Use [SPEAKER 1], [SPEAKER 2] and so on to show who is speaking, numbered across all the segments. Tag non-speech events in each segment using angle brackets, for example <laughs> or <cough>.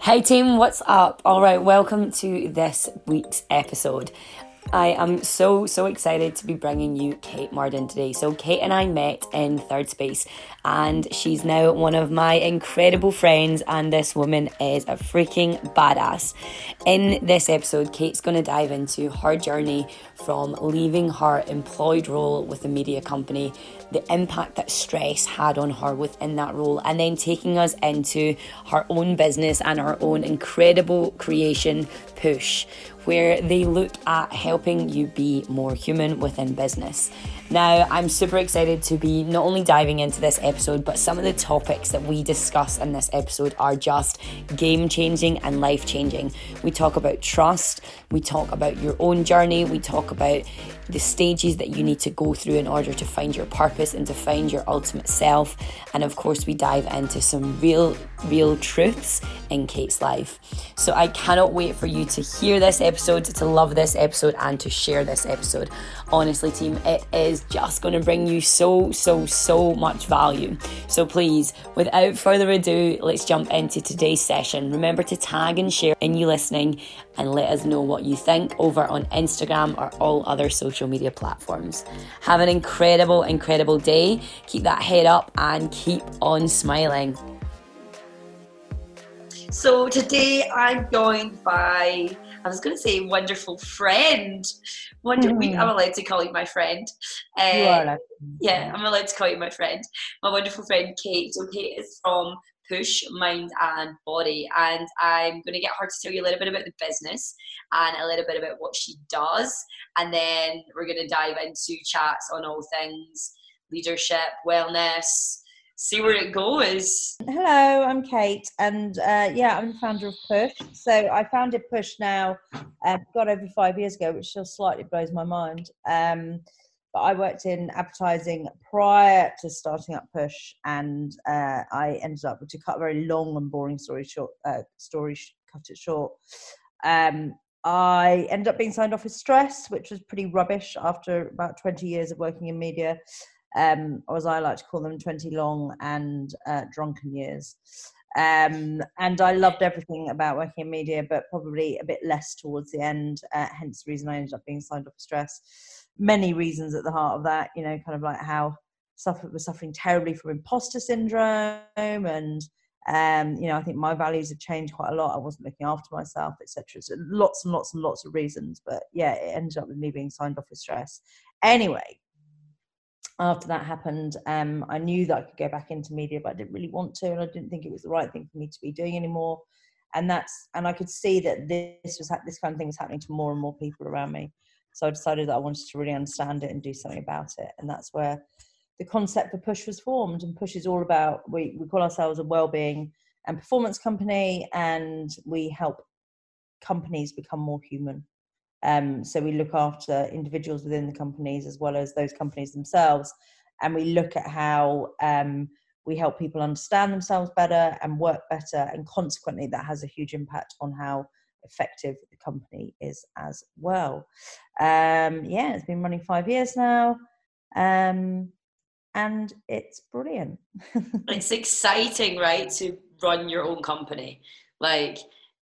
[SPEAKER 1] Hey team, what's up? All right, welcome to this week's episode. I am so, so excited to be bringing you Kate Marden today. So, Kate and I met in third space, and she's now one of my incredible friends. And this woman is a freaking badass. In this episode, Kate's going to dive into her journey from leaving her employed role with a media company, the impact that stress had on her within that role, and then taking us into her own business and her own incredible creation push where they look at helping you be more human within business. Now, I'm super excited to be not only diving into this episode, but some of the topics that we discuss in this episode are just game changing and life changing. We talk about trust, we talk about your own journey, we talk about the stages that you need to go through in order to find your purpose and to find your ultimate self. And of course, we dive into some real, real truths in Kate's life. So I cannot wait for you to hear this episode, to love this episode, and to share this episode. Honestly, team, it is just going to bring you so, so, so much value. So please, without further ado, let's jump into today's session. Remember to tag and share in you listening and let us know what you think over on Instagram or all other social media platforms. Have an incredible, incredible day. Keep that head up and keep on smiling. So today I'm joined by, I was going to say wonderful friend. Wonder, mm-hmm. I'm allowed to call you my friend. Uh, you are. Yeah, I'm allowed to call you my friend. My wonderful friend Kate. So Kate is from Push Mind and Body, and I'm going to get her to tell you a little bit about the business and a little bit about what she does, and then we're going to dive into chats on all things leadership, wellness, see where it goes.
[SPEAKER 2] Hello, I'm Kate, and uh, yeah, I'm the founder of Push. So I founded Push now, uh, got over five years ago, which still slightly blows my mind. Um, but I worked in advertising prior to starting up Push, and uh, I ended up to cut a very long and boring story short. Uh, story cut it short. Um, I ended up being signed off with stress, which was pretty rubbish after about 20 years of working in media, um, or as I like to call them, 20 long and uh, drunken years. Um, and I loved everything about working in media, but probably a bit less towards the end. Uh, hence the reason I ended up being signed off with stress many reasons at the heart of that. You know, kind of like how suffer was suffering terribly from imposter syndrome, and um, you know, I think my values have changed quite a lot. I wasn't looking after myself, etc. So lots and lots and lots of reasons, but yeah, it ended up with me being signed off with stress. Anyway, after that happened, um, I knew that I could go back into media, but I didn't really want to, and I didn't think it was the right thing for me to be doing anymore. And that's and I could see that this was this kind of thing was happening to more and more people around me. So I decided that I wanted to really understand it and do something about it. And that's where the concept for Push was formed. And Push is all about, we, we call ourselves a well-being and performance company, and we help companies become more human. Um, so we look after individuals within the companies as well as those companies themselves. And we look at how um, we help people understand themselves better and work better. And consequently, that has a huge impact on how effective the company is as well. Um, yeah, it's been running five years now. Um, and it's brilliant. <laughs>
[SPEAKER 1] it's exciting, right, to run your own company. Like,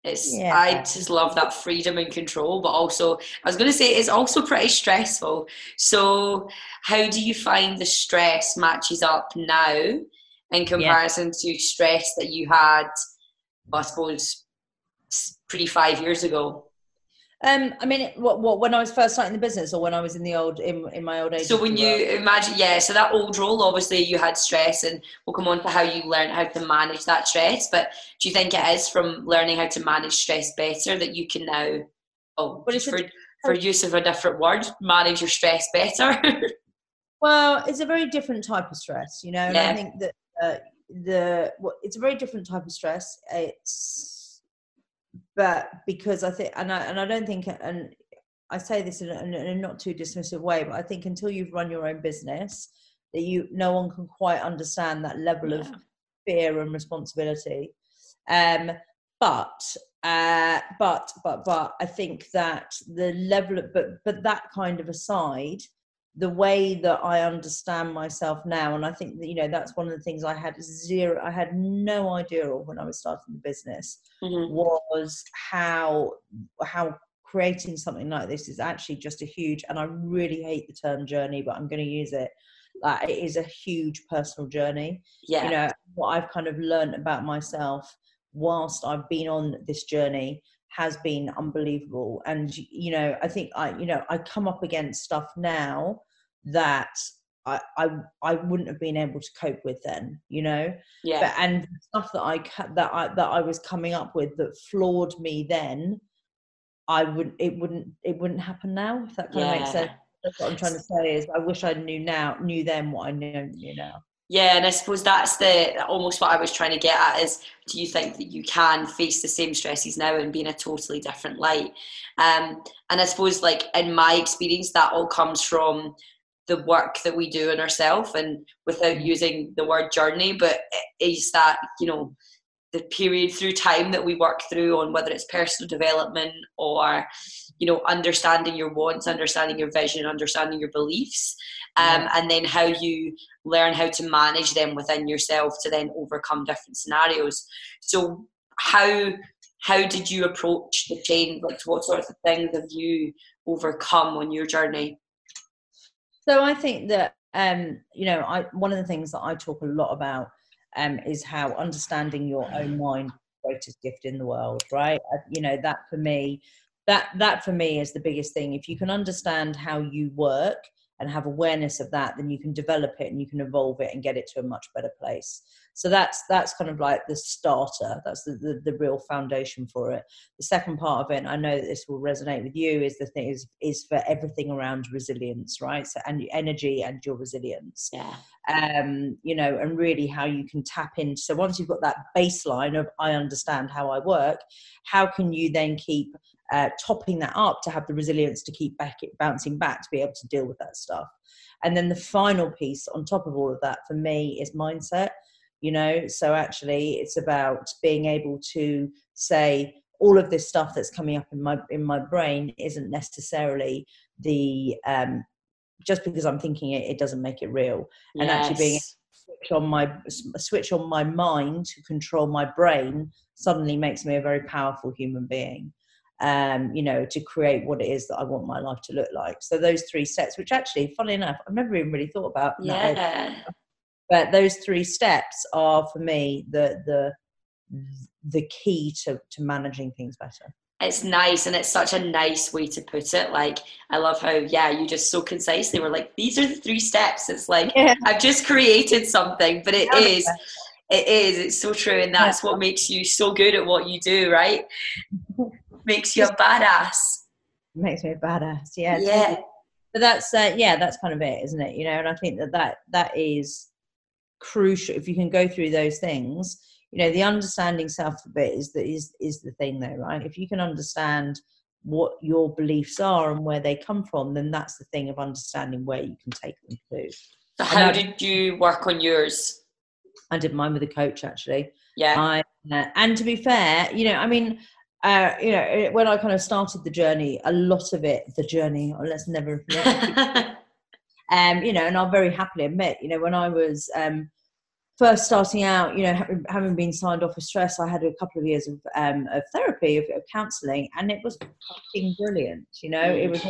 [SPEAKER 1] it's yeah. I just love that freedom and control, but also I was going to say it's also pretty stressful. So, how do you find the stress matches up now in comparison yeah. to stress that you had? I suppose pretty five years ago?
[SPEAKER 2] Um, I mean, what, what, when I was first starting the business, or when I was in the old, in, in my old age.
[SPEAKER 1] So when you imagine, yeah, so that old role, obviously you had stress, and we'll come on to how you learned how to manage that stress. But do you think it is from learning how to manage stress better that you can now, oh, well, for, for use of a different word, manage your stress better? <laughs>
[SPEAKER 2] well, it's a very different type of stress, you know. And yeah. I think that uh, the well, it's a very different type of stress. It's but because I think, and I, and I don't think, and I say this in a, in a, not too dismissive way, but I think until you've run your own business, that you no one can quite understand that level yeah. of fear and responsibility. Um, but uh, but but but I think that the level of but but that kind of aside, the way that I understand myself now, and I think that you know that's one of the things I had zero, I had no idea of when I was starting the business mm-hmm. was how how creating something like this is actually just a huge, and I really hate the term journey, but I'm going to use it. Like it is a huge personal journey.
[SPEAKER 1] Yeah,
[SPEAKER 2] you know what I've kind of learned about myself whilst I've been on this journey has been unbelievable and you know i think i you know i come up against stuff now that I, I I wouldn't have been able to cope with then, you know.
[SPEAKER 1] Yeah.
[SPEAKER 2] But, and stuff that I that I that I was coming up with that floored me then, I would it wouldn't it wouldn't happen now. If that kind yeah. of makes sense. That's what I'm trying to say is I wish I knew now knew then what I knew knew now.
[SPEAKER 1] Yeah, and I suppose that's the almost what I was trying to get at is do you think that you can face the same stresses now and be in a totally different light? Um, and I suppose like in my experience that all comes from the work that we do in ourselves and without mm-hmm. using the word journey but is that you know the period through time that we work through on whether it's personal development or you know understanding your wants understanding your vision understanding your beliefs um, yeah. and then how you learn how to manage them within yourself to then overcome different scenarios so how how did you approach the change like what sorts of things have you overcome on your journey
[SPEAKER 2] so I think that um, you know, I one of the things that I talk a lot about um, is how understanding your own mind greatest gift in the world, right? You know, that for me, that that for me is the biggest thing. If you can understand how you work and have awareness of that, then you can develop it and you can evolve it and get it to a much better place. So that's that's kind of like the starter. That's the, the, the, real foundation for it. The second part of it i know that this will resonate with you is the thing is is for everything around resilience right? So and energy and your resilience.
[SPEAKER 1] Yeah.
[SPEAKER 2] Um you know and really how you can tap in. So once you've got that baseline of i understand how i work how can you then keep uh, topping that up to have the resilience to keep back bouncing back to be able to deal with that stuff. And then the final piece on top of all of that for me is mindset you know? So actually it's about being able to say all of this stuff that's coming up in my in my brain isn't necessarily the um just because i'm thinking it it doesn't make it real. Yes. and actually being switch on my switch on my mind to control my brain suddenly makes me a very powerful human being um, you know, to create what it is that I want my life to look like. So those three sets, which actually, funny enough, I've never even really thought about.
[SPEAKER 1] Yeah
[SPEAKER 2] but those three steps are for me the the the key to to managing things better
[SPEAKER 1] it's nice and it's such a nice way to put it like i love how yeah you just so concisely were like these are the three steps it's like yeah. i've just created something but it yeah. is it is it's so true and that's yeah. what makes you so good at what you do right <laughs> makes you a badass.
[SPEAKER 2] Makes me a badass yeah
[SPEAKER 1] yeah.
[SPEAKER 2] but that's uh, yeah that's kind of it isn't it? You know and i think that that that is crucial. If you can go through those things you know the understanding self a bit is the is is the thing though right? If you can understand what your beliefs are and where they come from then that's the thing of understanding where you can take them to.
[SPEAKER 1] So how did you work on yours?
[SPEAKER 2] I did mine with a coach actually.
[SPEAKER 1] Yeah.
[SPEAKER 2] I, uh, and to be fair you know i mean uh, you know when i kind of started the journey a lot of it the journey oh, let's never <laughs> Um, you know, and I'll very happily admit, you know, when I was um, first starting out, you know, having been signed off for stress, I had a couple of years of, um, of therapy, of, of counselling, and it was fucking brilliant. You know, it was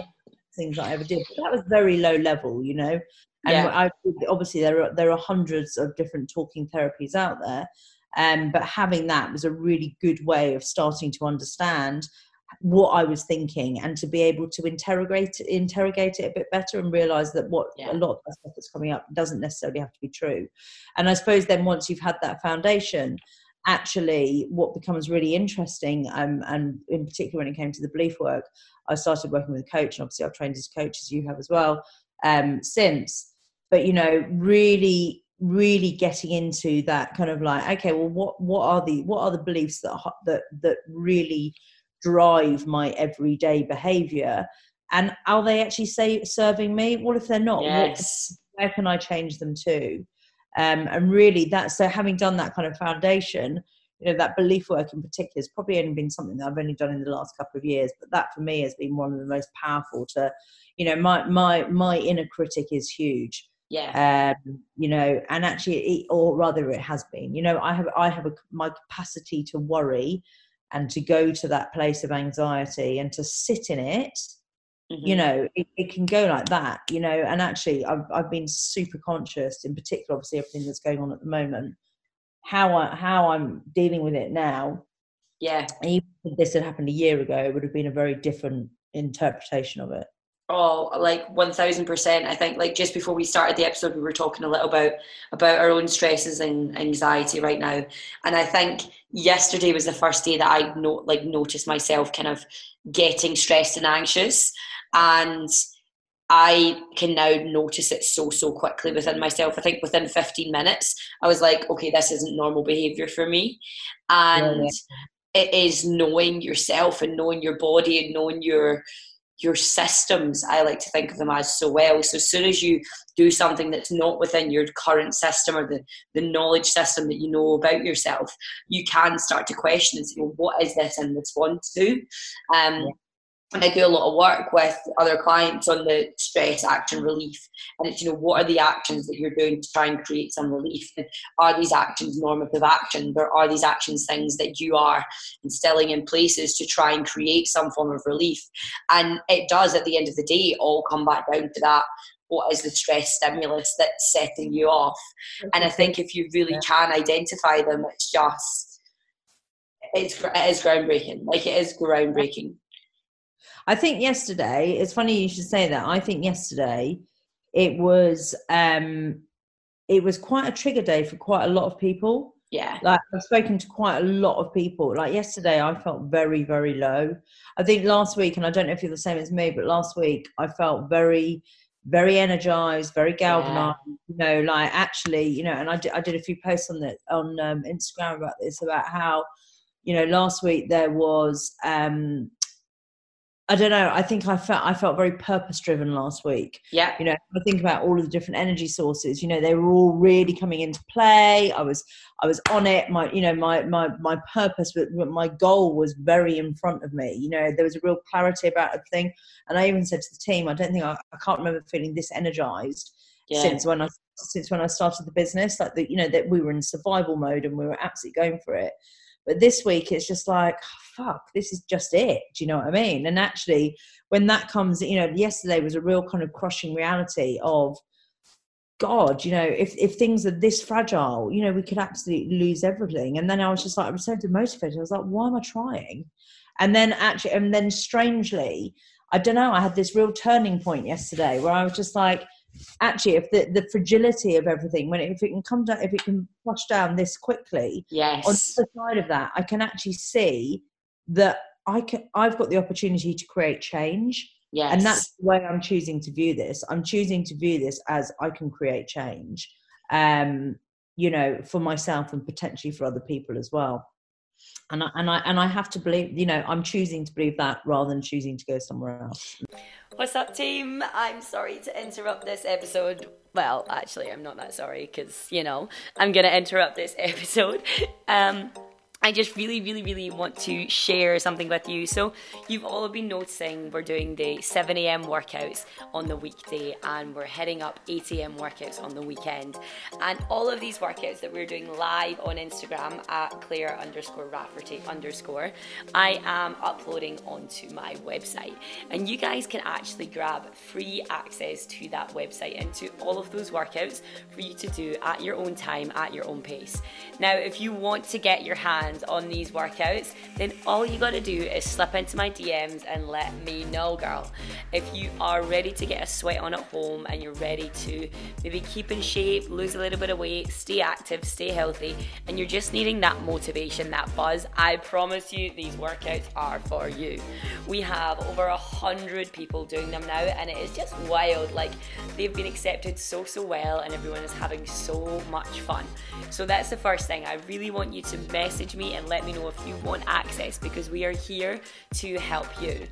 [SPEAKER 2] things I ever did. But that was very low level, you know. And yeah. I, obviously there are there are hundreds of different talking therapies out there, um, but having that was a really good way of starting to understand what I was thinking and to be able to interrogate interrogate it a bit better and realize that what yeah. a lot of the stuff that's coming up doesn't necessarily have to be true. And I suppose then once you've had that foundation, actually what becomes really interesting um, and in particular when it came to the belief work, I started working with a coach and obviously I've trained as a coach as you have as well um, since. But you know, really really getting into that kind of like okay well what what are the what are the beliefs that that that really drive my everyday behavior and are they actually say, serving me what if they're not
[SPEAKER 1] yes.
[SPEAKER 2] what, where can i change them to um, and really that so having done that kind of foundation you know that belief work in particular has probably only been something that I've only done in the last couple of years, but that for me has been one of the most powerful. To you know, my my my inner critic is huge.
[SPEAKER 1] Yeah.
[SPEAKER 2] Um, you know, and actually, it, or rather, it has been. You know, I have I have a, my capacity to worry and to go to that place of anxiety and to sit in it. Mm-hmm. You know, it, it can go like that. You know, and actually, I've I've been super conscious, in particular, obviously, everything that's going on at the moment how I how I'm dealing with it now.
[SPEAKER 1] Yeah.
[SPEAKER 2] Even if this had happened a year ago, it would have been a very different interpretation of it.
[SPEAKER 1] Oh, like one thousand percent. I think like just before we started the episode, we were talking a little about about our own stresses and anxiety right now, and I think yesterday was the first day that I no, like noticed myself kind of getting stressed and anxious, and I can now notice it so, so quickly within myself. I think within 15 minutes, I was like, okay, this isn't normal behavior for me. And yeah. it is knowing yourself and knowing your body and knowing your your systems i like to think of them as so well. So as soon as you do something that's not within your current system or the, the knowledge system that you know about yourself you can start to question and say well what is this in response to? Um, yeah and I do a lot of work with other clients on the stress action relief. And it's, you know, what are the actions that you're doing to try and create some relief? And are these actions normative actions or are these actions things that you are instilling in places to try and create some form of relief? And it does at the end of the day all come back down to that what is the stress stimulus that's setting you off? And I think if you really can identify them, it's just it's it is groundbreaking. Like it is groundbreaking.
[SPEAKER 2] I think yesterday, it's funny you should say that. I think yesterday it was um it was quite a trigger day for quite a lot of people.
[SPEAKER 1] Yeah.
[SPEAKER 2] Like I've spoken to quite a lot of people. Like yesterday I felt very, very low. I think last week, and I don't know if you're the same as me, but last week I felt very, very energized, very galvanized. Yeah. You know, like actually, you know, and I did, I did a few posts on that on um, Instagram about this about how, you know, last week there was um I don't know. I think I felt I felt very purpose driven last week.
[SPEAKER 1] Yeah.
[SPEAKER 2] You know, I think about all of the different energy sources. You know, they were all really coming into play. I was I was on it. My you know my my my purpose, my goal was very in front of me. You know, there was a real clarity about a thing. And I even said to the team, I don't think I, I can't remember feeling this energized yeah. since when I since when I started the business. Like that, you know that we were in survival mode and we were absolutely going for it. But this week, it's just like, fuck, this is just it. Do you know what I mean? And actually, when that comes, you know, yesterday was a real kind of crushing reality of, God, you know, if, if things are this fragile, you know, we could absolutely lose everything. And then I was just like, I was so demotivated. I was like, why am I trying? And then actually, and then strangely, I don't know, I had this real turning point yesterday where I was just like, actually if the, the fragility of everything when it, if it can come down if it can flush down this quickly
[SPEAKER 1] yes
[SPEAKER 2] on the side of that i can actually see that i can i've got the opportunity to create change
[SPEAKER 1] yes
[SPEAKER 2] and that's the way i'm choosing to view this i'm choosing to view this as i can create change um you know for myself and potentially for other people as well and I, and I and I have to believe, you know, I'm choosing to believe that rather than choosing to go somewhere else.
[SPEAKER 1] What's up, team? I'm sorry to interrupt this episode. Well, actually, I'm not that sorry because you know I'm gonna interrupt this <laughs> episode. Um, I just really, really, really want to share something with you. So, you've all been noticing we're doing the 7 a.m. workouts on the weekday and we're heading up 8 a.m. workouts on the weekend. And all of these workouts that we're doing live on Instagram at Claire underscore Rafferty underscore, I am uploading onto my website. And you guys can actually grab free access to that website and to all of those workouts for you to do at your own time, at your own pace. Now, if you want to get your hands on these workouts, then all you gotta do is slip into my DMs and let me know, girl. If you are ready to get a sweat on at home and you're ready to maybe keep in shape, lose a little bit of weight, stay active, stay healthy, and you're just needing that motivation, that buzz, I promise you these workouts are for you. We have over a hundred people doing them now, and it is just wild. Like they've been accepted so, so well, and everyone is having so much fun. So that's the first thing. I really want you to message me and let me know if you want access because we are here to help you.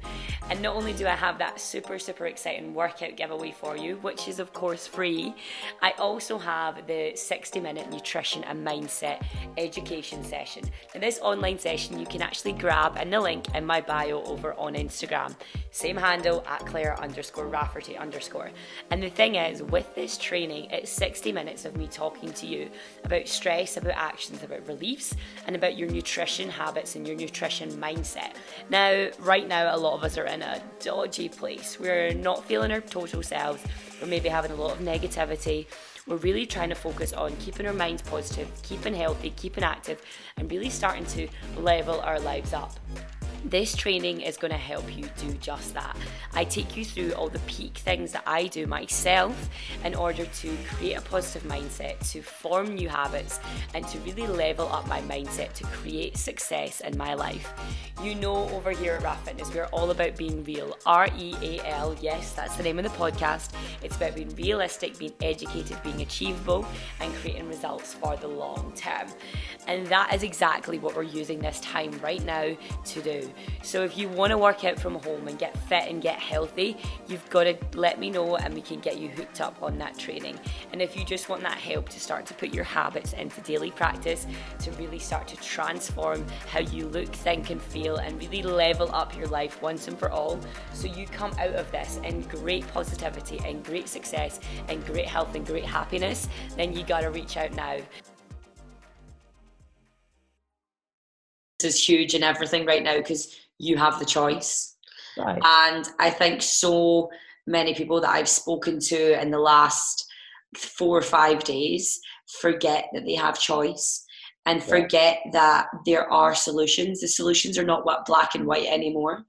[SPEAKER 1] And not only do I have that super, super exciting workout giveaway for you, which is of course free, I also have the 60 minute nutrition and mindset education session. Now, this online session you can actually grab in the link in my bio over on Instagram. Same handle at Claire underscore Rafferty underscore. And the thing is, with this training, it's 60 minutes of me talking to you about stress, about actions, about reliefs, and about your nutrition habits and your nutrition mindset. Now, right now, a lot of us are in a dodgy place. We're not feeling our total selves. We're maybe having a lot of negativity. We're really trying to focus on keeping our minds positive, keeping healthy, keeping active, and really starting to level our lives up. This training is going to help you do just that. I take you through all the peak things that I do myself in order to create a positive mindset, to form new habits, and to really level up my mindset to create success in my life. You know, over here at RAF Fitness, we're all about being real. R E A L, yes, that's the name of the podcast. It's about being realistic, being educated, being achievable, and creating results for the long term. And that is exactly what we're using this time right now to do. So if you want to work out from home and get fit and get healthy, you've got to let me know and we can get you hooked up on that training. And if you just want that help to start to put your habits into daily practice, to really start to transform how you look, think, and feel, and really level up your life once and for all, so you come out of this in great positivity and great success and great health and great happiness, then you got to reach out now. Is huge in everything right now because you have the choice. Right. And I think so many people that I've spoken to in the last four or five days forget that they have choice and forget yeah. that there are solutions. The solutions are not what black and white anymore.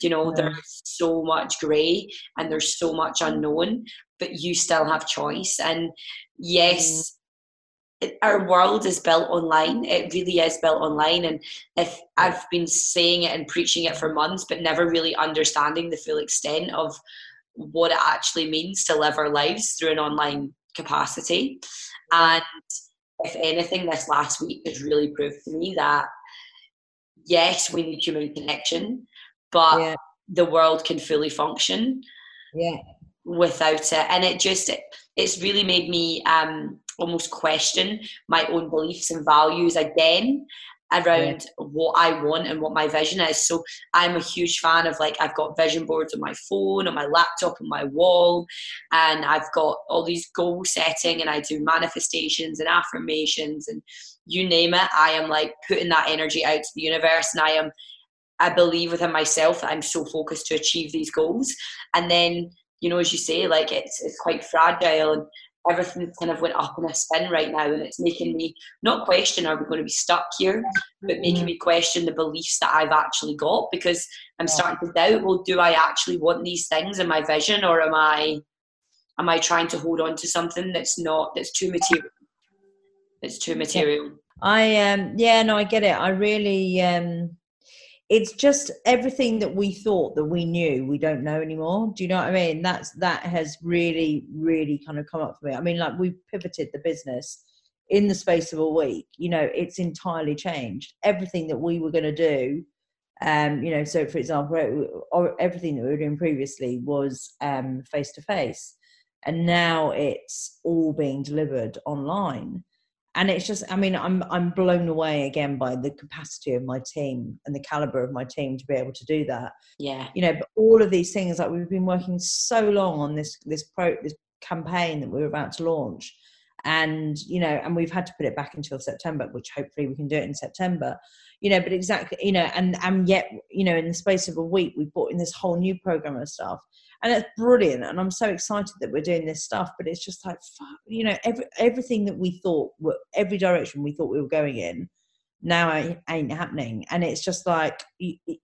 [SPEAKER 1] You know, yeah. there's so much grey and there's so much unknown, but you still have choice. And yes, mm. Our world is built online. It really is built online. And if I've been saying it and preaching it for months, but never really understanding the full extent of what it actually means to live our lives through an online capacity. And if anything, this last week has really proved to me that yes, we need human connection, but yeah. the world can fully function.
[SPEAKER 2] Yeah.
[SPEAKER 1] Without it, and it just it, it's really made me um, almost question my own beliefs and values again around yeah. what I want and what my vision is. So I'm a huge fan of like I've got vision boards on my phone, on my laptop, on my wall, and I've got all these goal setting and I do manifestations and affirmations and you name it. I am like putting that energy out to the universe and I am I believe within myself that I'm so focused to achieve these goals. And then, you know, as you say, like it's it's quite fragile and everything's kind of went up in a spin right now and it's making me not question are we going to be stuck here? But making mm-hmm. me question the beliefs that i've actually got because i'm starting to doubt well do i actually want these things in my vision or am i am i trying to hold on to something that's not that's too material? It's too material.
[SPEAKER 2] I um yeah no i get it. I really um it's just everything that we thought that we knew we don't know anymore. Do you know what i mean? That's that has really really kind of come up for me. I mean like we pivoted the business in the space of a week. You know it's entirely changed. Everything that we were going to do um you know so for example everything that we were doing previously was um face to face. And now it's all being delivered online and it's just i mean i'm i'm blown away again by the capacity of my team and the caliber of my team to be able to do that.
[SPEAKER 1] Yeah.
[SPEAKER 2] You know but all of these things like we've been working so long on this this pro this campaign that we we're about to launch. And you know and we've had to put it back until september which hopefully we can do it in september. You know but exactly you know and and yet you know in the space of a week we've brought in this whole new program of stuff and it's brilliant and i'm so excited that we're doing this stuff but it's just like fuck, you know every, everything that we thought every direction we thought we were going in now ain't happening and it's just like it, it,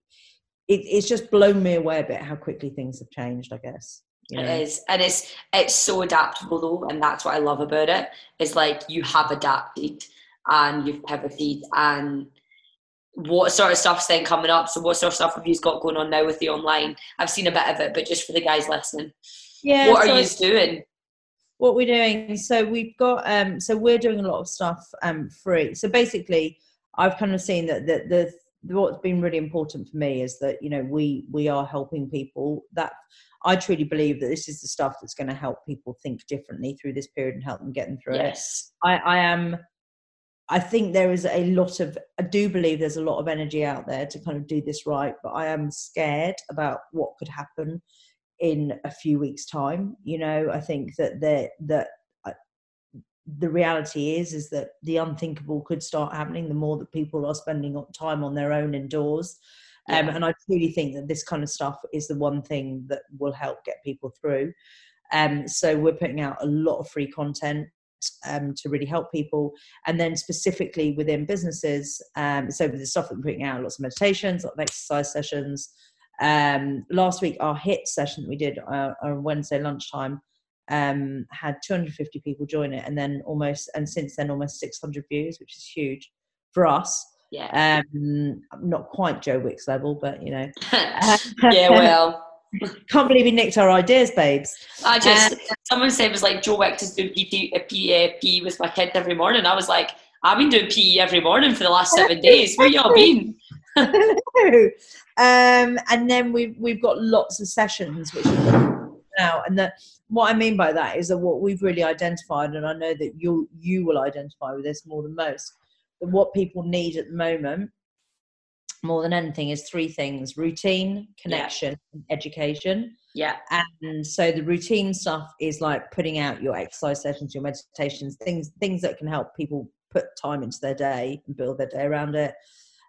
[SPEAKER 2] it's just blown me away a bit how quickly things have changed i guess
[SPEAKER 1] you know? It is, and it's it's so adaptable though, and that's what I love about it. Is like you have adapted and you've pivoted, and what sort of stuff's then coming up? So what sort of stuff have you got going on now with the online? I've seen a bit of it, but just for the guys listening.
[SPEAKER 2] Yeah.
[SPEAKER 1] What so are you doing?
[SPEAKER 2] What we're doing, so we've got um so we're doing a lot of stuff um free. So basically I've kind of seen that the, the what's been really important for me is that you know we we are helping people that I truly believe that this is the stuff that's going to help people think differently through this period and help them get them through
[SPEAKER 1] yes.
[SPEAKER 2] it. I, I am I think there is a lot of, I do believe there's a lot of energy out there to kind of do this right, but I am scared about what could happen in a few weeks' time. You know, I think that there, that uh, the reality is is that the unthinkable could start happening the more that people are spending time on their own indoors. Um, yeah. and I truly think that this kind of stuff is the one thing that will help get people through. Um, so we're putting out a lot of free content um, to really help people. And then specifically within businesses, um, so with the stuff that we're putting out, lots of meditations, lots of exercise sessions. Um, last week, our HIIT session that we did uh, on Wednesday lunchtime um, had 250 people join it, and then almost, and since then, almost 600 views, which is huge for us.
[SPEAKER 1] Yeah.
[SPEAKER 2] Um, not quite Joe Wicks level, but you know. <laughs>
[SPEAKER 1] yeah, well.
[SPEAKER 2] Can't believe he nicked our ideas, babes.
[SPEAKER 1] I just, uh, someone said it was like Joe is doing PT, uh, PE, with my kids every morning. I was like, I've been doing PE every morning for the last seven <laughs> days. Where y'all been? <laughs>
[SPEAKER 2] um, and then we've we've got lots of sessions which now, and that what I mean by that is that what we've really identified, and I know that you you will identify with this more than most, that what people need at the moment more than anything is three things routine connection yeah. and education.
[SPEAKER 1] Yeah.
[SPEAKER 2] And so the routine stuff is like putting out your exercise sessions your meditations things things that can help people put time into their day and build their day around it.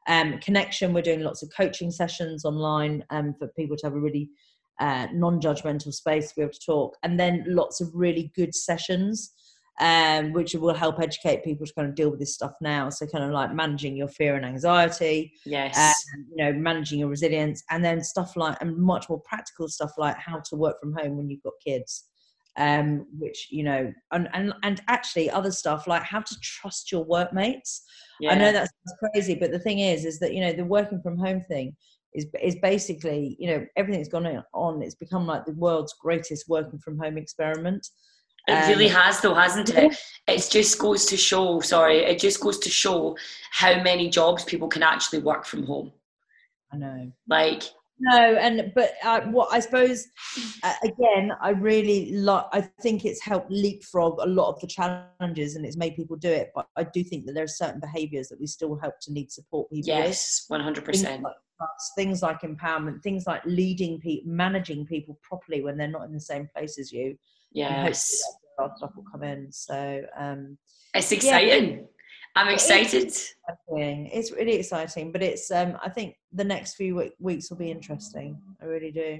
[SPEAKER 2] Um, connection we're doing lots of coaching sessions online um, for people to have a really uh, non-judgmental space to be able to talk. And then lots of really good sessions um, which will help educate people to kind of deal with this stuff now. So, kind of like managing your fear and anxiety,
[SPEAKER 1] yes, uh,
[SPEAKER 2] you know, managing your resilience, and then stuff like and much more practical stuff like how to work from home when you've got kids, um, which you know, and and and actually other stuff like how to trust your workmates. Yeah. I know that's crazy, but the thing is, is that you know the working from home thing is is basically you know everything's gone on. It's become like the world's greatest working from home experiment.
[SPEAKER 1] It um, really has, though, hasn't it? It just goes to show. Sorry, it just goes to show how many jobs people can actually work from home.
[SPEAKER 2] I know.
[SPEAKER 1] Like
[SPEAKER 2] no, and but uh, what I suppose uh, again, I really like. I think it's helped leapfrog a lot of the challenges, and it's made people do it. But I do think that there are certain behaviours that we still help to need support people.
[SPEAKER 1] Yes, one hundred percent.
[SPEAKER 2] Things like empowerment, things like leading people, managing people properly when they're not in the same place as you
[SPEAKER 1] Yes.
[SPEAKER 2] stuff will come in. So um,
[SPEAKER 1] it's exciting. Yeah, I'm excited.
[SPEAKER 2] It's really exciting, but it's um, I think the next few weeks will be interesting. I really do.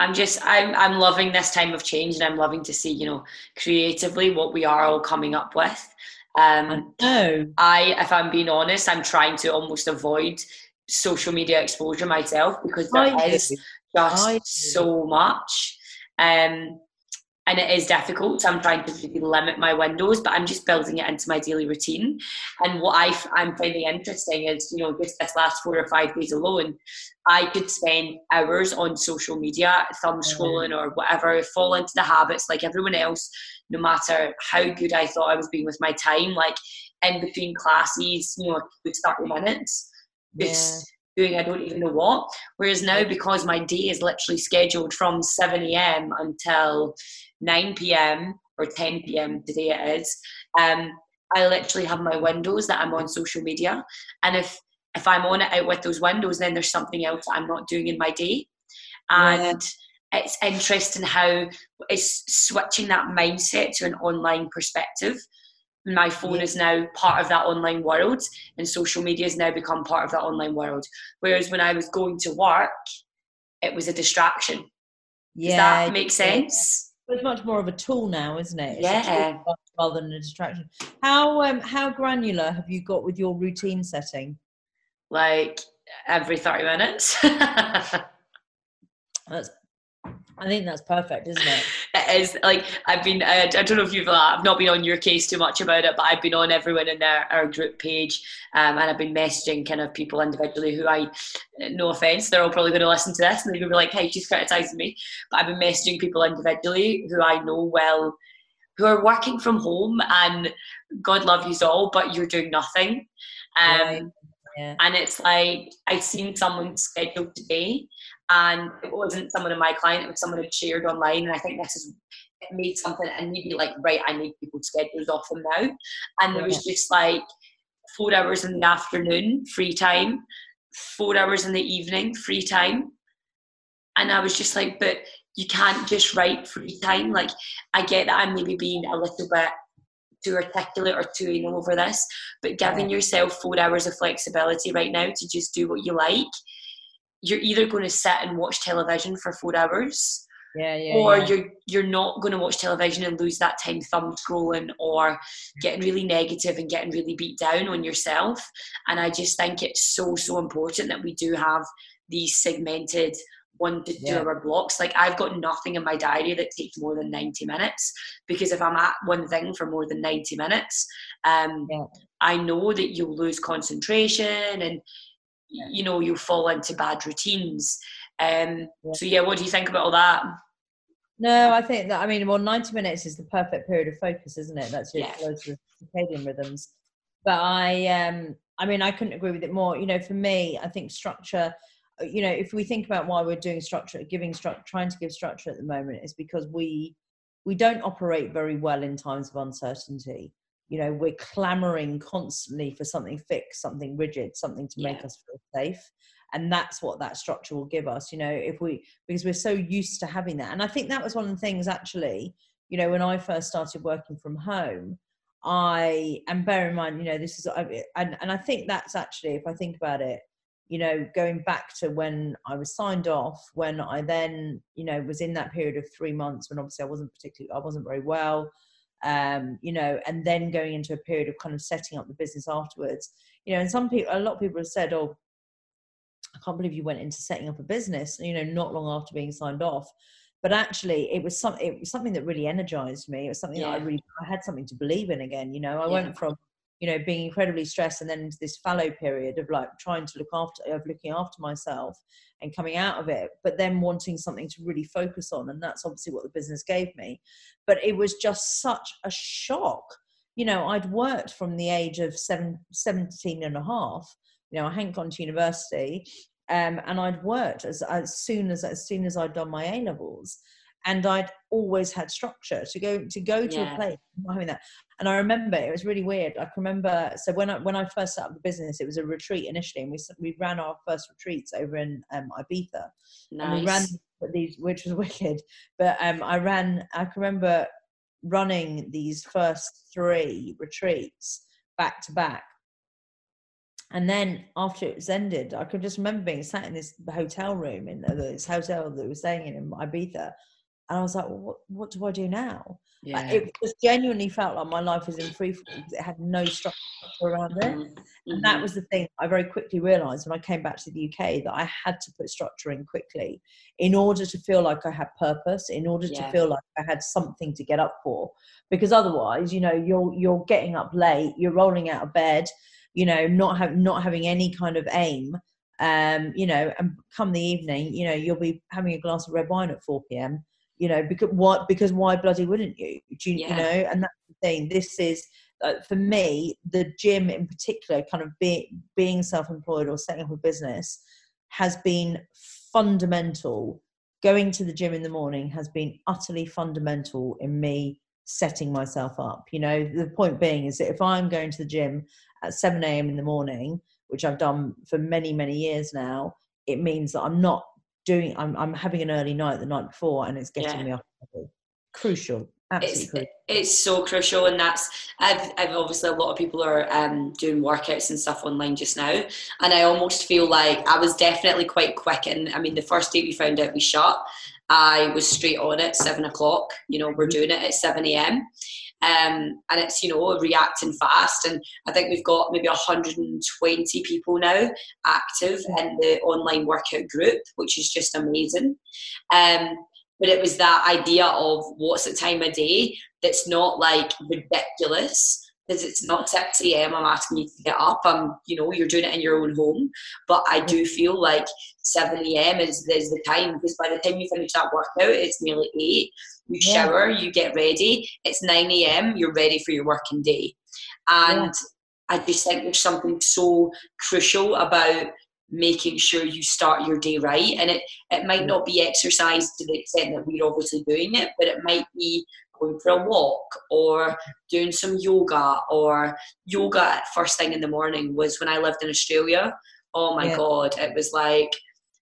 [SPEAKER 1] I'm just I'm I'm loving this time of change, and I'm loving to see you know creatively what we are all coming up with. Um,
[SPEAKER 2] I,
[SPEAKER 1] I, if I'm being honest, I'm trying to almost avoid social media exposure myself because there I is do. just so much. Um, and it is difficult. So I'm trying to really limit my windows, but I'm just building it into my daily routine. And what I, am finding interesting is, you know, just this last four or five days alone, I could spend hours on social media, thumb mm-hmm. scrolling or whatever, fall into the habits like everyone else, no matter how good I thought I was being with my time. Like in between classes, you know, with 30 minutes. Just doing I don't even know what. Whereas now, because my day is literally scheduled from 7 a.m. until 9 p.m. or 10 p.m. today it is, um, I literally have my windows that I'm on social media. And if if I'm on it out with those windows, then there's something else that I'm not doing in my day. And yeah. it's interesting how it's switching that mindset to an online perspective my phone is now part of that online world and social media has now become part of that online world whereas when i was going to work it was a distraction yeah Does that make sense
[SPEAKER 2] it's much more of a tool now isn't it?
[SPEAKER 1] It's yeah.
[SPEAKER 2] rather than a distraction. How um how granular have you got with your routine setting?
[SPEAKER 1] Like every 30 minutes? <laughs>
[SPEAKER 2] That's I think that's perfect, isn't it? <laughs>
[SPEAKER 1] it is like I've been. I, I don't know if you've. Uh, I've not been on your case too much about it, but I've been on everyone in our, our group page, um, and I've been messaging kind of people individually who I. No offense, they're all probably going to listen to this and they're going to be like, "Hey, she's criticizing me," but I've been messaging people individually who I know well who are working from home and God love you all, but you're doing nothing. Um, right. yeah. And it's like I've seen someone scheduled today, and it wasn't someone in my client; it was someone who shared online. And I think this is it made something, and maybe like, right, I need people scheduled off them now. And there was just like four hours in the afternoon free time, four hours in the evening free time, and I was just like, but you can't just write free time. Like I get that I'm maybe being a little bit too articulate or too anal over this, but giving yourself four hours of flexibility right now to just do what you like, you're either going to sit and watch television for four hours.
[SPEAKER 2] Yeah, yeah,
[SPEAKER 1] or
[SPEAKER 2] yeah.
[SPEAKER 1] you're you're not going to watch television and lose that time thumb scrolling or getting really negative and getting really beat down on yourself and i just think it's so so important that we do have these segmented one to two hour blocks. Like I've got nothing in my diary that takes more than 90 minutes because if I'm at one thing for more than 90 minutes, um. I know that you'll lose concentration and you know you'll fall into bad routines. Um. So yeah, what do you think about all that?
[SPEAKER 2] No, I think that I mean, well, 90 minutes is the perfect period of focus, isn't it? That's your yeah. circadian rhythms. But I, um, I mean, I couldn't agree with it more. You know, for me, I think structure you know, if we think about why we're doing structure, giving structure, trying to give structure at the moment, is because we we don't operate very well in times of uncertainty. You know, we're clamoring constantly for something fixed, something rigid, something to make yeah. us feel safe, and that's what that structure will give us. You know, if we because we're so used to having that, and I think that was one of the things actually. You know, when I first started working from home, I and bear in mind, you know, this is and and I think that's actually, if I think about it, you know, going back to when I was signed off, when I then, you know, was in that period of three months when obviously I wasn't particularly, I wasn't very well, um, you know, and then going into a period of kind of setting up the business afterwards, you know, and some people, a lot of people have said, oh, I can't believe you went into setting up a business, you know, not long after being signed off. But actually, it was some, it was something that really energized me. It was something yeah. that I really, I had something to believe in again. You know, I yeah. went from you know being incredibly stressed and then into this fallow period of like trying to look after of looking after myself and coming out of it but then wanting something to really focus on and that's obviously what the business gave me. But it was just such a shock. You know i'd worked from the age of seven, 17 and a half you know i hadn't gone to university um, and i'd worked as, as soon as as soon as i'd done my a levels and I'd always had structure to go to go to yeah. a place having that. And I remember it was really weird. I can remember so when I when I first set up the business, it was a retreat initially, and we we ran our first retreats over in um, Ibiza. Nice. And we ran these, which was <laughs> wicked. But um, I ran. I can remember running these first three retreats back to back. And then after it was ended, I could just remember being sat in this hotel room in this hotel that we were staying in in Ibiza and I was like, well, what, what do I do now? Yeah. Like, it just genuinely felt like my life was in free fall because it had no structure around it. Mm-hmm. And that mm-hmm. was the thing I very quickly realized when I came back to the UK that I had to put structure in quickly in order to feel like I had purpose, in order yeah. to feel like I had something to get up for. Because otherwise, you know, you're you're getting up late, you're rolling out of bed, you know, not have not having any kind of aim. Um, you know, and come the evening, you know, you'll be having a glass of red wine at 4 p.m you know because why because why bloody wouldn't you? You, yeah. you know? And that's the thing. This is uh, for me the gym in particular kind of be, being self-employed or setting up a business has been fundamental. Going to the gym in the morning has been utterly fundamental in me setting myself up you know? The point being is that if i'm going to the gym at 7 a.m in the morning which i've done for many many years now it means that i'm not doing I'm I'm having an early night the night before and it's getting yeah. me off crucial
[SPEAKER 1] it's, crucial. it's so crucial and that's I've, I've obviously a lot of people are um, doing workouts and stuff online just now and I almost feel like I was definitely quite quick and I mean the first day we found out we shut I was straight on it seven o'clock you know we're mm-hmm. doing it at 7 a.m um, and it's you know reacting fast. And i think we've got maybe 120 people now active in the online workout group which is just amazing. Um, but it was that idea of what's the time of day that's not like ridiculous because it's not 6 a.m. I'm asking you to get up. I'm, you know, you're doing it in your own home. But I do mm-hmm. feel like 7 a.m. is, is the time because by the time you finish that workout, it's nearly 8. You yeah. shower, you get ready. It's 9 a.m. You're ready for your working day. And yeah. I just think there's something so crucial about making sure you start your day right. And it, it might mm. not be exercise to the extent that we're obviously doing it, but it might be going for a walk or doing some yoga or yoga first thing in the morning was when I lived in Australia. Oh my yeah. God, it was like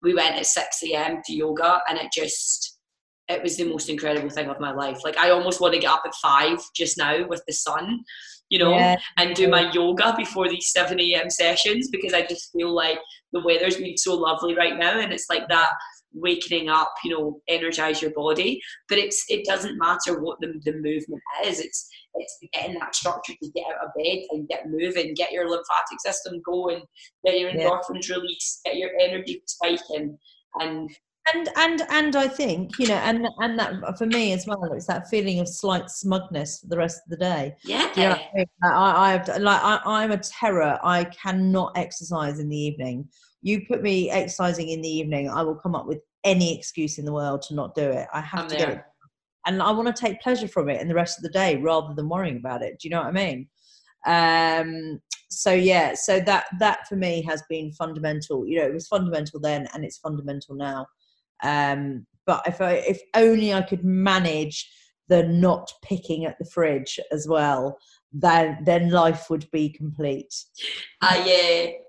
[SPEAKER 1] we went at 6 a.m. to yoga and it just, it was the most incredible thing of my life. Like I almost want to get up at five just now with the sun, you know, yeah. and do my yoga before these 7 a.m. sessions because I just feel like the weather's been so lovely right now and it's like that wakening up, you know, energize your body. But it's it doesn't matter what the, the movement is. It's it's getting that structure to get out of bed and get moving, get your lymphatic system going, get your endorphins yeah. released, get your energy spiking, and
[SPEAKER 2] and and and I think you know, and and that for me as well, it's that feeling of slight smugness for the rest of the day.
[SPEAKER 1] Yeah, you know
[SPEAKER 2] I. I, I like I, I'm a terror. I cannot exercise in the evening. You put me exercising in the evening, I will come up with any excuse in the world to not do it. I have I'm to there. get it, and I want to take pleasure from it in the rest of the day rather than worrying about it. Do you know what I mean? Um, so yeah, so that that for me has been fundamental. You know, it was fundamental then, and it's fundamental now. Um, but if I, if only I could manage the not picking at the fridge as well, then then life would be complete.
[SPEAKER 1] I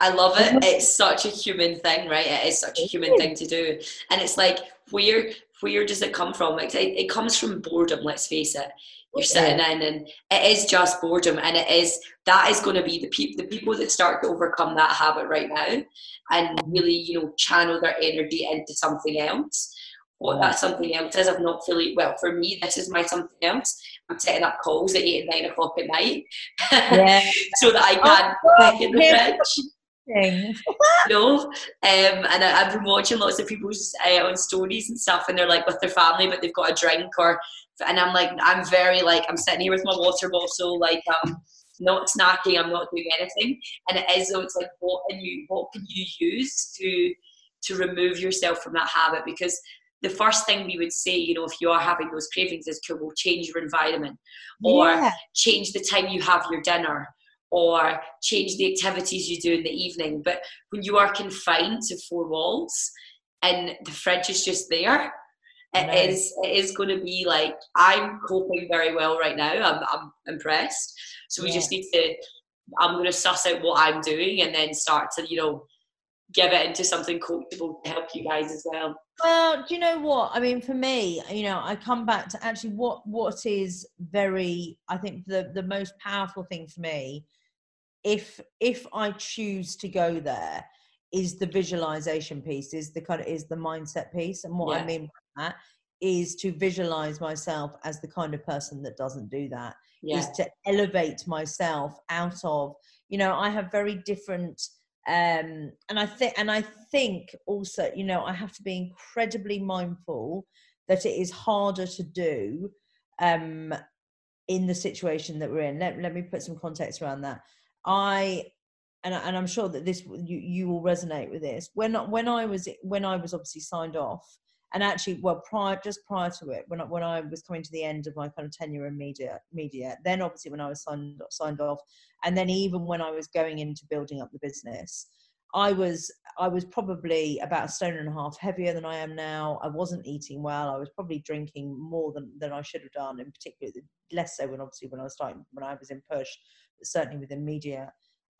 [SPEAKER 1] uh, I love it. It's such a human thing, right? It is such a human thing to do, and it's like where where does it come from? It, it comes from boredom. Let's face it. You're sitting in, and it is just boredom, and it is that is going to be the people the people that start to overcome that habit right now, and really you know channel their energy into something else what that something else is. I've not fully, well, for me, this is my something else. I'm setting up calls at 8 and 9 o'clock at night yeah. <laughs> so that I can oh, in the fridge. <laughs> no, um, and I, have been watching lots of people's uh, on stories and stuff, and they're like with their family, but they've got a drink, or and I'm like, I'm very like, I'm sitting here with my water bottle, like um, not snacking, I'm not doing anything, and it is though, it's like, what can you, what can you use to to remove yourself from that habit? Because the first thing we would say, you know, if you are having those cravings is cool, we'll change your environment or yeah. change the time you have your dinner or change the activities you do in the evening. But when you are confined to four walls and the fridge is just there, it nice. is it is going to be like I'm coping very well right now. I'm I'm impressed. So we yeah. just need to. I'm going to suss out what I'm doing and then start to you know give it into something coachable to help you guys as well.
[SPEAKER 2] Well, do you know what? I mean, for me, you know, I come back to actually what what is very, I think the the most powerful thing for me, if if I choose to go there, is the visualization piece, is the kind of is the mindset piece, and what yeah. I mean by that is to visualize myself as the kind of person that doesn't do that. Yeah. Is to elevate myself out of, you know, I have very different um, and I think and I think also you know I have to be incredibly mindful that it is harder to do um, in the situation that we're in. Let, let me put some context around that. I and, and I'm sure that this you, you will resonate with this. When when I was when I was obviously signed off, and actually, well, prior just prior to it, when I, when I was coming to the end of my kind of tenure in media, media, then obviously when I was signed signed off, and then even when I was going into building up the business, I was I was probably about a stone and a half heavier than I am now. I wasn't eating well. I was probably drinking more than, than I should have done, in particular less so when obviously when I was starting when I was in push, certainly within media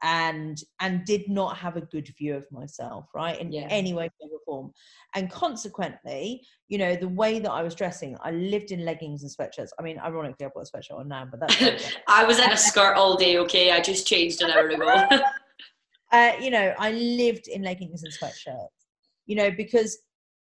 [SPEAKER 2] and and did not have a good view of myself right in yeah. any way shape or form. And consequently you know the way that i was dressing i lived in leggings and sweatshirts. I mean ironically i've got a sweatshirt on now but that's <laughs>
[SPEAKER 1] i was in a skirt all day okay? I just changed an hour ago. <laughs>
[SPEAKER 2] Uh, you know i lived in leggings and sweatshirts you know because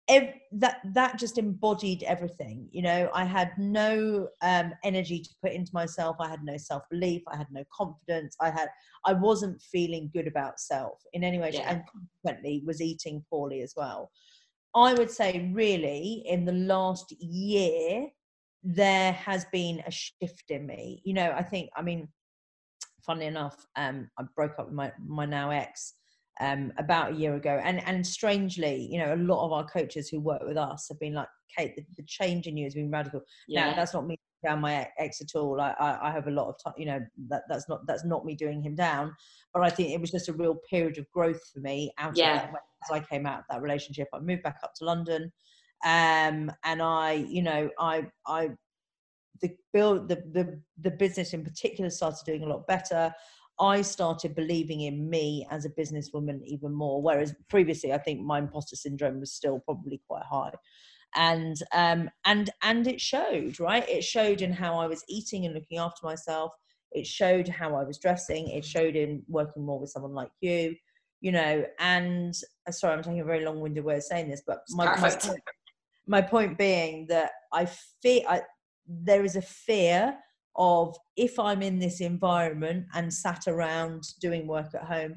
[SPEAKER 2] ev- that that just embodied everything you know? I had no um, energy to put into myself. I had no self-belief. I had no confidence. I had i wasn't feeling good about self in any way yeah. and consequently was eating poorly as well. I would say really in the last year there has been a shift in me. You know i think i mean funny enough, um, I broke up with my my now ex um, about a year ago, and and strangely, you know, a lot of our coaches who work with us have been like, Cate, the, the change in you has been radical. Yeah. Now that's not me down my ex at all. I, I, I have a lot of time, you know, that that's not that's not me doing him down. But I think it was just a real period of growth for me out yeah. of that. As I came out of that relationship, I moved back up to London, um, and I, you know, I I the build the, the the business in particular started doing a lot better. I started believing in me as a businesswoman even more. Whereas previously, I think my imposter syndrome was still probably quite high, and um, and and it showed. Right, it showed in how I was eating and looking after myself. It showed how I was dressing. It showed in working more with someone like you, you know. And uh, sorry, I'm taking a very long-winded way of saying this, but my, my point, my point being that I fear I, there is a fear of if I'm in this environment and sat around doing work at home,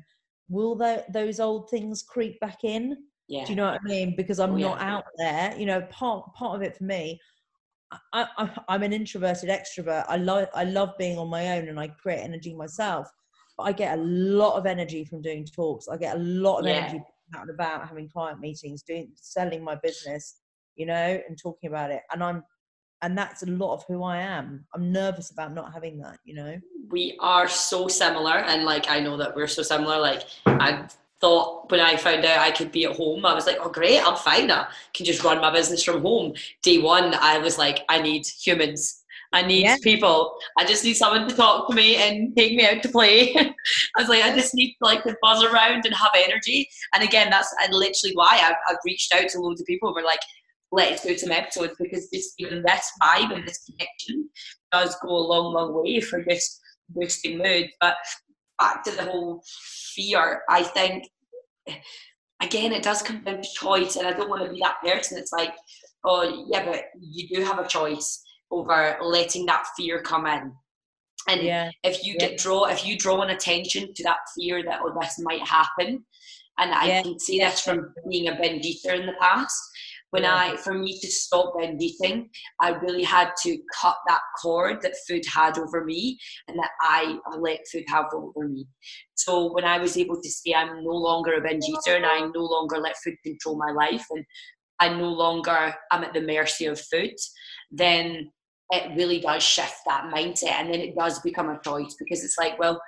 [SPEAKER 2] will the, those old things creep back in? Yeah. Do you know what I mean? Because I'm oh, not yeah. out there. You know, part part of it for me, I, I, am an introverted extrovert. I love I love being on my own and I create energy myself. But I get a lot of energy from doing talks. I get a lot of yeah. energy out and about, having client meetings, doing selling my business, you know, and talking about it. And I'm and that's a lot of who I am. I'm nervous about not having that, you know.
[SPEAKER 1] We are so similar, and like I know that we're so similar. Like I thought when I found out I could be at home, I was like, oh great, I'm fine. I can just run my business from home. Day one, I was like, I need humans. I need yeah. people. I just need someone to talk to me and take me out to play. <laughs> I was like, I just need like to buzz around and have energy. And again, that's literally why I've, I've reached out to loads of people. We're like, let's do some episodes because just even this vibe and this connection does go a long, long way for just boosting mood. But back to the whole fear, I think again it does come down to choice and I don't want to be that person. It's like, oh yeah, but you do have a choice over letting that fear come in. And yeah. if you yeah. get draw if you draw an attention to that fear that oh this might happen, and I yeah. can see this from being a binge eater in the past, when. I, for me to stop binge eating, I really had to cut that cord that food had over me and that I let food have over me. So when I was able to say I'm no longer a binge eater and I no longer let food control my life and I no longer am at the mercy of food, then it really does shift that mindset and then it does become a choice because it's like, well,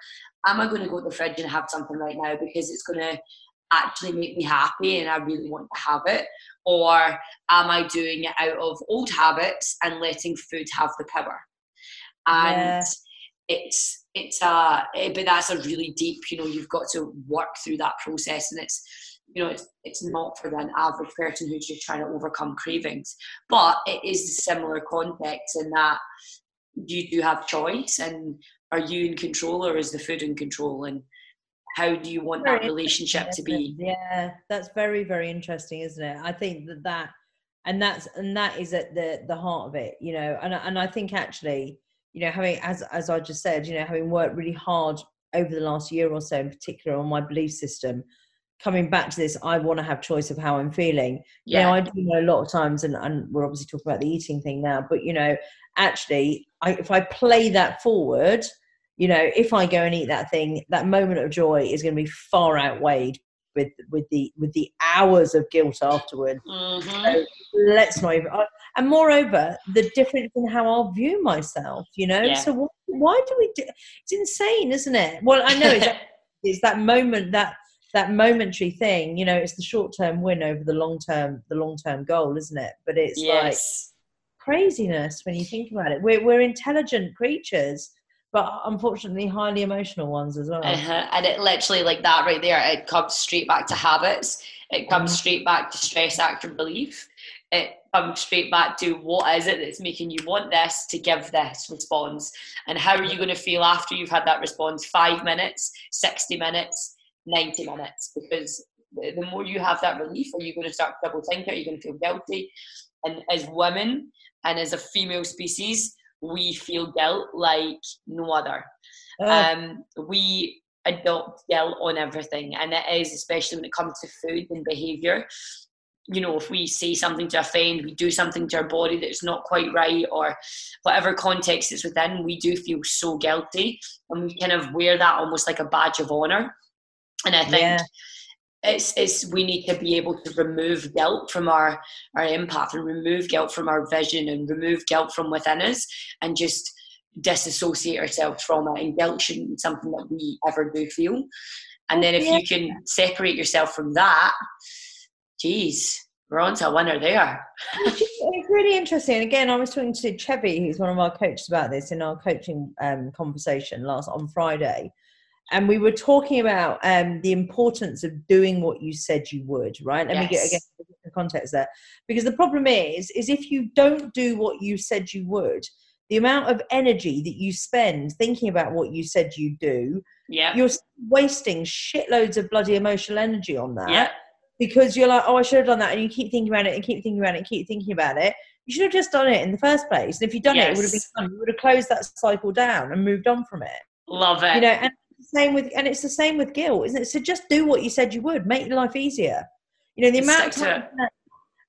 [SPEAKER 1] am I going to go to the fridge and have something right now because it's going to actually make me happy and I really want to have it? Or am I doing it out of old habits and letting food have the power? And yeah. it's it's a eh, but that's a really deep, you know, you've got to work through that process and it's you know, it's, it's not for an average person who's just trying to overcome cravings. But it is a similar context in that you do have choice and are you in control or is the food in control? And how do you want very that relationship to be?
[SPEAKER 2] yeah that's very very interesting isn't it? I think that that and that's and that is at the the heart of it you know and and i think actually you know having as as i just said you know having worked really hard over the last year or so in particular on my belief system coming back to this i want to have choice of how i'm feeling. Yeah. Now, i do know a lot of times and, and we're obviously talking about the eating thing now but you know actually I, if i play that forward you know, if I go and eat that thing, that moment of joy is going to be far outweighed with with the with the hours of guilt afterward. Mm-hmm. So let's not even. And moreover, the difference in how I'll view myself. You know, yeah. so why do we do? It's insane, isn't it? Well, I know it's, <laughs> it's that moment that that momentary thing. You know, it's the short term win over the long term the long term goal, isn't it? But it's yes. like craziness when you think about it. We're we're intelligent creatures but unfortunately highly emotional ones as well.
[SPEAKER 1] Uh-huh. And it literally like that right there, it comes straight back to habits. It comes mm. straight back to stress actor belief. It comes straight back to what is it that's making you want this to give this response, and how are you going to feel after you've had that response? Five minutes, sixty minutes, ninety minutes, because the more you have that relief, are you going to start double thinking? Are you going to feel guilty? And as women and as a female species, we feel guilt like no other. Oh. Um, we adopt guilt on everything, and it is especially when it comes to food and behaviour. you know, if we say something to offend, we do something to our body that's not quite right, or whatever context it's within, we do feel so guilty, and we kind of wear that almost like a badge of honor. And I think yeah. It's it's we need to be able to remove guilt from our our empath and remove guilt from our vision and remove guilt from within us, and just disassociate ourselves from it. And guilt shouldn't be something that we ever do feel. And then if yeah. you can separate yourself from that geez, we're on to a winner there.
[SPEAKER 2] it's <laughs> really interesting. Again, I was talking to Chevy, who's one of our coaches, about this in our coaching um, conversation last on Friday. And we were talking about um, the importance of doing what you said you would, right? Let yes. me get again the context there. Because the problem is, is if you don't do what you said you would, the amount of energy that you spend thinking about what you said you do,
[SPEAKER 1] yeah.
[SPEAKER 2] you're wasting shitloads of bloody emotional energy on that.
[SPEAKER 1] Yeah
[SPEAKER 2] because you're like, oh, I should have done that, and you keep thinking about it and keep thinking about it and keep thinking about it. You should have just done it in the first place. And if you'd done yes. it, it would have been fun. You would have closed that cycle down and moved on from it.
[SPEAKER 1] Love it.
[SPEAKER 2] You know, and same with and it's the same with guilt, isn't it? So just do what you said you would. Make your life easier. You know, the amount of times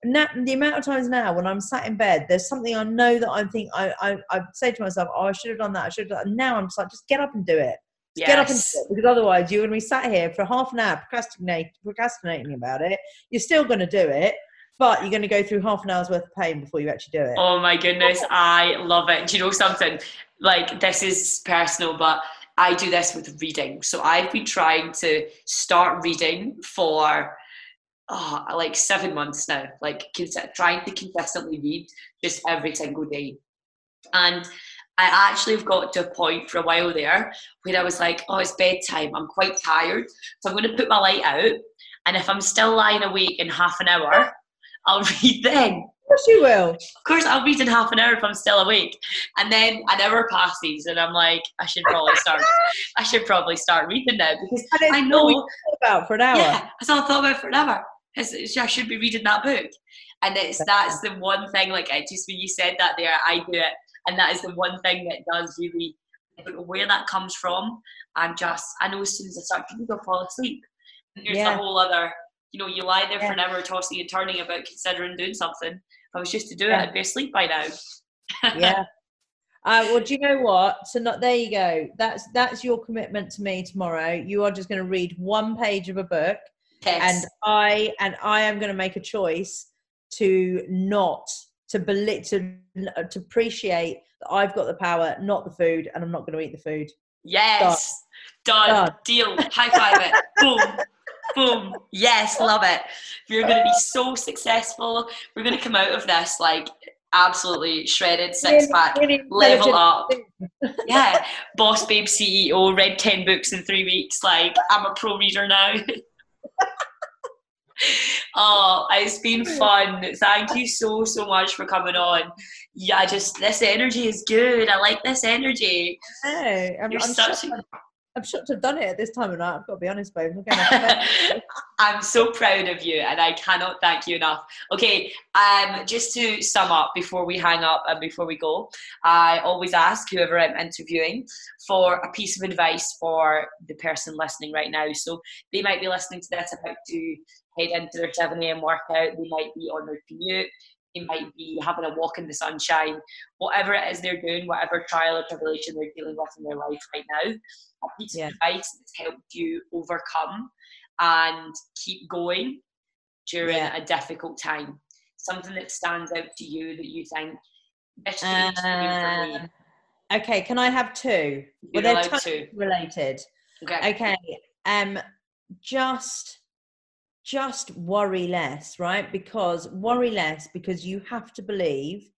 [SPEAKER 2] now, the amount of times now when I'm sat in bed, there's something I know that I think I I, I say to myself, oh, I should have done that. I should have done. That. Now I'm just like, just get up and do it. Yes. Get up and do it because otherwise you're going to be sat here for half an hour procrastinating, procrastinating about it. You're still going to do it, but you're going to go through half an hour's worth of pain before you actually do it.
[SPEAKER 1] Oh my goodness, I love it. Do you know something? Like this is personal, but I do this with reading. So I've been trying to start reading for oh, like seven months now, like trying to consistently read just every single day. And I actually have got to a point for a while there where I was like, oh, it's bedtime. I'm quite tired. So I'm going to put my light out. And if I'm still lying awake in half an hour, I'll <laughs> read then.
[SPEAKER 2] Of course you will.
[SPEAKER 1] Of course, I'll read in half an hour if I'm still awake. And then an hour passes, and I'm like, I should probably start. <laughs> I should probably start reading now because I know
[SPEAKER 2] about for an hour.
[SPEAKER 1] Yeah, that's all I thought about for an hour. I should be reading that book, and it's that's the one thing. Like I just when you said that there, I do it and that is the one thing that does really I don't know where that comes from. I'm just I know as soon as I start to go fall asleep. And there's yeah. a whole other you know, you lie there yeah. for an hour tossing and turning about considering doing something. If I was just to do yeah. it, I'd be asleep by now. <laughs>
[SPEAKER 2] yeah. Uh, well, do you know what? So not there you go. That's that's your commitment to me tomorrow. You are just going to read one page of a book, yes. and I and I am going to make a choice to not to believe to to appreciate that I've got the power, not the food, and I'm not going to eat the food.
[SPEAKER 1] Yes, done, done. done. deal, high five it, <laughs> boom. Boom. Yes, love it. You're going to be so successful. We're going to come out of this like absolutely shredded, six pack, really, really level up. yeah. Boss babe CEO, read 10 books in three weeks. Like, I'm a pro reader now. <laughs> oh, it's been fun. Thank you so so much for coming on. Yeah, just this energy is good. I like this energy.
[SPEAKER 2] Hey, I'm, You're I'm such. A- I'm shocked to have done it at this time of night. I've got to be honest, babe. <laughs>
[SPEAKER 1] I'm so proud of you, and I cannot thank you enough. Okay, um, just to sum up before we hang up and before we go, I always ask whoever I'm interviewing for a piece of advice for the person listening right now. So they might be listening to this about to head into their 7 a.m. workout. They might be on their commute. They might be having a walk in the sunshine. Whatever it is they're doing, whatever trial or tribulation they're dealing with in their life right now, a piece yeah. of advice that's helped you overcome and keep going during yeah. a difficult time. Something that stands out to you that you think this uh.
[SPEAKER 2] Okay, can I have two?
[SPEAKER 1] You're well, they're two.
[SPEAKER 2] related.
[SPEAKER 1] Okay.
[SPEAKER 2] Okay. Um, just just worry less, right? Because worry less because you have to believe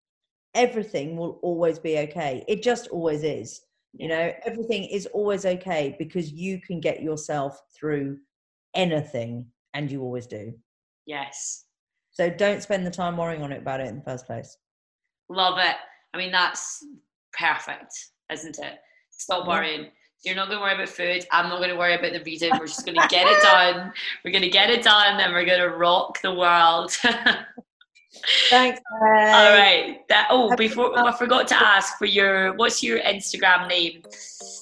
[SPEAKER 2] everything will always be okay. It just always is. You know, everything is always okay because you can get yourself through anything and you always do.
[SPEAKER 1] Yes.
[SPEAKER 2] So don't spend the time worrying on it about it in the first place.
[SPEAKER 1] Love it. I mean, that's perfect, isn't it? Stop worrying. You're not going to worry about food. I'm not going to worry about the reading. We're just going to get it done. <laughs> We're going to get it done and we're going to rock the world. <laughs>
[SPEAKER 2] Thanks.
[SPEAKER 1] All right. That oh, before I forgot to ask for your what's your Instagram name?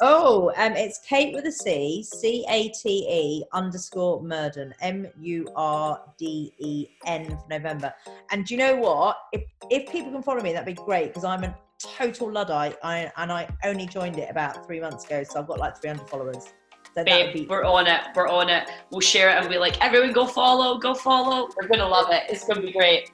[SPEAKER 2] Oh, um, it's Cate with a C, C A T E underscore Murden, M U R D E N for November. And do you know what? If if people can follow me, that'd be great because I'm a total luddite, I, and I only joined it about three months ago, so I've got like 300 followers. That
[SPEAKER 1] Babe,
[SPEAKER 2] be
[SPEAKER 1] we're on it. We're on it. We'll share it and be like, everyone go follow, go follow. We're gonna love it. It's gonna be great.